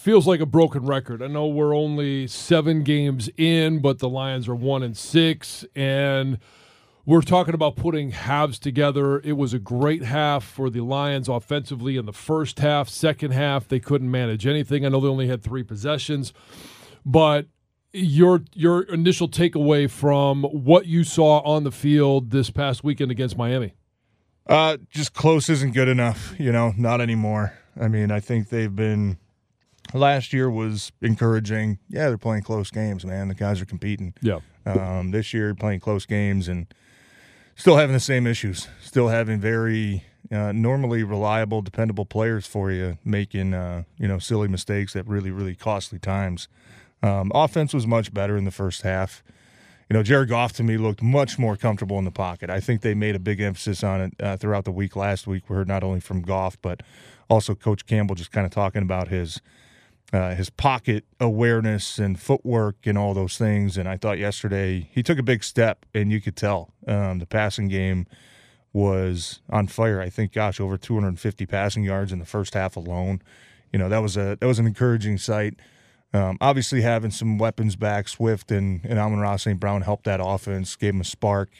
feels like a broken record. I know we're only seven games in, but the Lions are one and six, and we're talking about putting halves together. It was a great half for the Lions offensively in the first half. Second half, they couldn't manage anything. I know they only had three possessions, but your your initial takeaway from what you saw on the field this past weekend against Miami? Uh, just close isn't good enough. You know, not anymore. I mean, I think they've been last year was encouraging. Yeah, they're playing close games, man. The guys are competing. Yeah. Um, this year, playing close games and still having the same issues. Still having very uh, normally reliable, dependable players for you, making uh, you know silly mistakes at really, really costly times. Um, offense was much better in the first half. You know, Jared Goff to me looked much more comfortable in the pocket. I think they made a big emphasis on it uh, throughout the week last week. We heard not only from Goff, but also Coach Campbell just kind of talking about his uh, his pocket awareness and footwork and all those things. And I thought yesterday he took a big step, and you could tell um, the passing game was on fire. I think, gosh, over 250 passing yards in the first half alone. You know that was a that was an encouraging sight. Um, obviously, having some weapons back, Swift and and Amon-Ra St. Brown helped that offense, gave him a spark.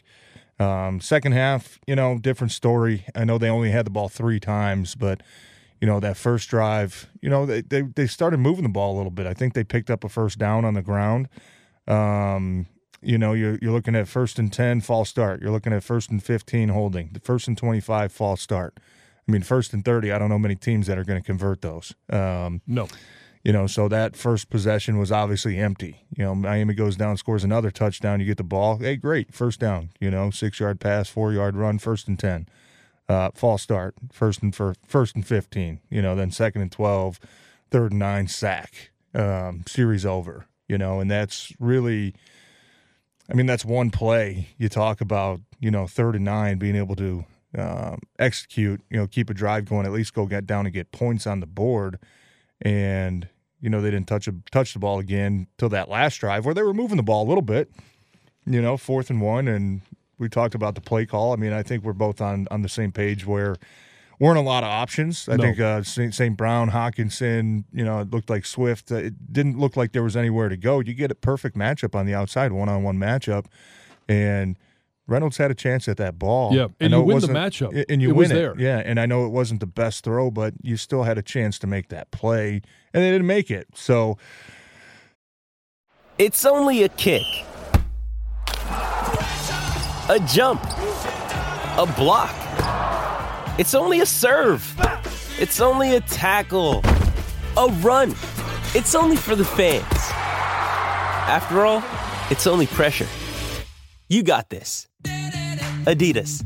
Um, second half, you know, different story. I know they only had the ball three times, but you know, that first drive, you know, they, they, they started moving the ball a little bit. I think they picked up a first down on the ground. Um, you know, you're, you're looking at first and 10, false start. You're looking at first and 15, holding. The first and 25, false start. I mean, first and 30, I don't know many teams that are going to convert those. Um, no. You know, so that first possession was obviously empty. You know, Miami goes down, scores another touchdown. You get the ball. Hey, great. First down, you know, six yard pass, four yard run, first and 10 uh, false start, first and for first and fifteen, you know, then second and 12, third and nine, sack, um, series over, you know, and that's really, I mean, that's one play. You talk about, you know, third and nine being able to um, execute, you know, keep a drive going, at least go get down and get points on the board, and you know they didn't touch a, touch the ball again till that last drive where they were moving the ball a little bit, you know, fourth and one, and we talked about the play call. I mean, I think we're both on on the same page where weren't a lot of options. I no. think uh, St. Brown, Hockenson, you know, it looked like Swift. Uh, it didn't look like there was anywhere to go. You get a perfect matchup on the outside, one on one matchup, and Reynolds had a chance at that ball. Yeah, and you win the matchup, and you it win it. There. Yeah, and I know it wasn't the best throw, but you still had a chance to make that play, and they didn't make it. So it's only a kick a jump, a block. It's only a serve. It's only a tackle, a run. It's only for the fans. After all, it's only pressure. You got this. Adidas.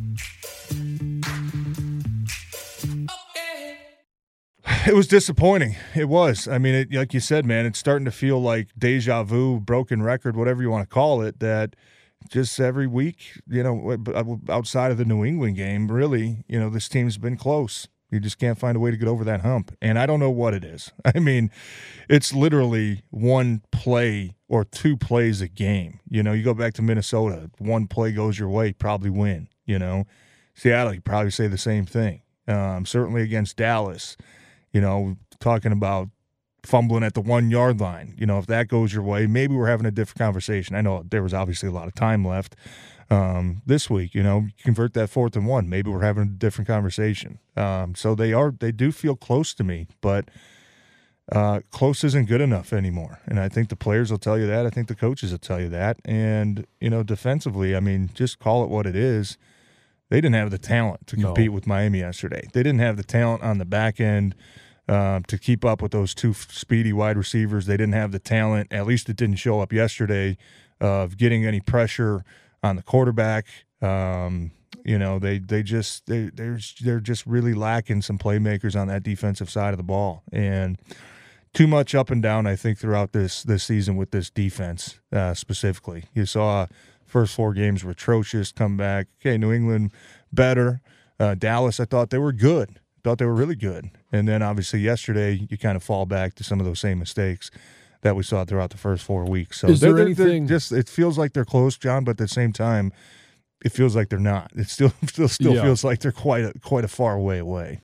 It was disappointing. It was. I mean, it, like you said, man, it's starting to feel like deja vu, broken record, whatever you want to call it, that – just every week, you know, outside of the New England game, really, you know, this team's been close. You just can't find a way to get over that hump. And I don't know what it is. I mean, it's literally one play or two plays a game. You know, you go back to Minnesota, one play goes your way, probably win. You know, Seattle, you probably say the same thing. Um, certainly against Dallas, you know, talking about fumbling at the one yard line. You know, if that goes your way, maybe we're having a different conversation. I know there was obviously a lot of time left um, this week. You know, convert that fourth and one. Maybe we're having a different conversation. Um, so they are, they do feel close to me, but uh, close isn't good enough anymore. And I think the players will tell you that. I think the coaches will tell you that. And you know, defensively, I mean, just call it what it is. they didn't have the talent to No. compete with Miami yesterday. They didn't have the talent on the back end uh, to keep up with those two speedy wide receivers. They didn't have the talent. At least it didn't show up yesterday of getting any pressure on the quarterback. Um, you know, they they just they they're they're just really lacking some playmakers on that defensive side of the ball and too much up and down. I think throughout this this season with this defense uh, specifically, you saw first four games were atrocious. Come back, okay, New England better. Uh, Dallas, I thought they were good. Thought they were really good, and then obviously yesterday you kind of fall back to some of those same mistakes that we saw throughout the first four weeks. So Is there they're- they're- they're anything- just it feels like they're close, John, but at the same time, it feels like they're not. It still still still Yeah. feels like they're quite a quite a far way away.